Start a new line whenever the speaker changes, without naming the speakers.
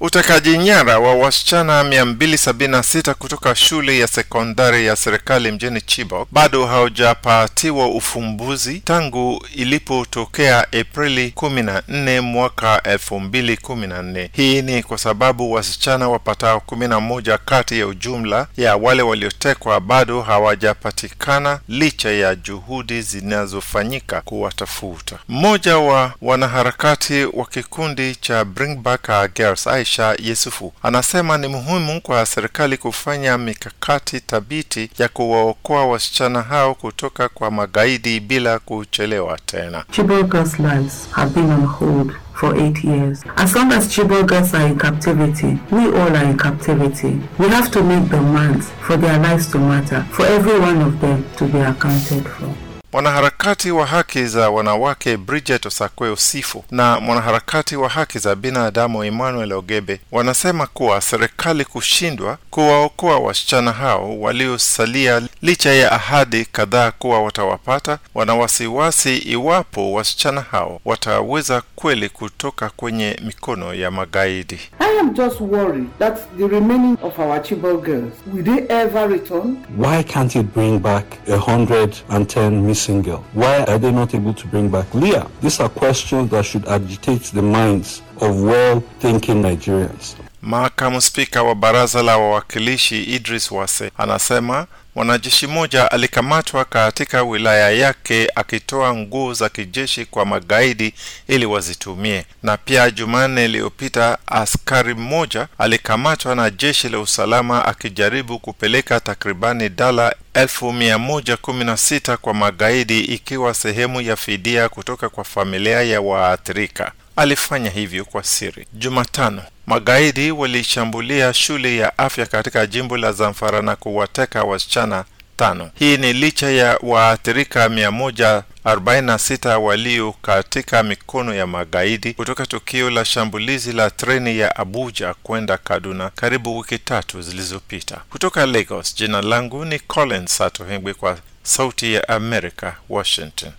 Utekaji nyara wa wasichana 276 kutoka shule ya sekondari ya serikali mjini Chibok bado haujapatiwa ufumbuzi tangu ilipotokea Aprili 14 mwaka 2014. Hii ni kwa sababu wasichana wapatao 11 kati ya ujumla ya wale waliotekwa bado hawajapatikana licha ya juhudi zinazofanyika kuwatafuta. Mmoja wa wanaharakati wa kikundi cha Bring Back Our Aisha Yusufu. anasema ni muhimu kwa serikali kufanya mikakati thabiti ya kuwaokoa wasichana hao kutoka kwa magaidi bila kuchelewa tena.
For eight years. As long as Chibok girls are in captivity, we all are in captivity. We have to make demands for their lives to matter, for every one of them to be accounted for.
Mwanaharakati wa haki za wanawake Bridget Osakwe Osifu na mwanaharakati wa haki za binadamu Emmanuel Ogebe wanasema kuwa serikali kushindwa kuwaokoa wasichana hao waliosalia licha ya ahadi kadhaa kuwa watawapata, wana wasiwasi iwapo wasichana hao wataweza kweli kutoka kwenye mikono ya magaidi.
Am just worried that the remaining of our Chibok girls, will they ever return?
Why can't you bring back a hundred and ten missing girls? Why are they not able to bring back Leah? These are questions that should agitate the minds of well-thinking Nigerians.
Makamu spika wa baraza la wawakilishi Idris Wase anasema mwanajeshi mmoja alikamatwa katika wilaya yake akitoa nguo za kijeshi kwa magaidi ili wazitumie. Na pia Jumanne iliyopita askari mmoja alikamatwa na jeshi la usalama akijaribu kupeleka takribani dala elfu mia moja kumi na sita kwa magaidi ikiwa sehemu ya fidia kutoka kwa familia ya waathirika. Alifanya hivyo kwa siri. Jumatano, magaidi walishambulia shule ya afya katika jimbo la Zamfara na kuwateka wasichana tano. Hii ni licha ya waathirika 146 walio katika mikono ya magaidi kutoka tukio la shambulizi la treni ya Abuja kwenda Kaduna karibu wiki tatu zilizopita. Kutoka Lagos, jina langu ni Collins Satohengwe kwa Sauti ya Amerika, Washington.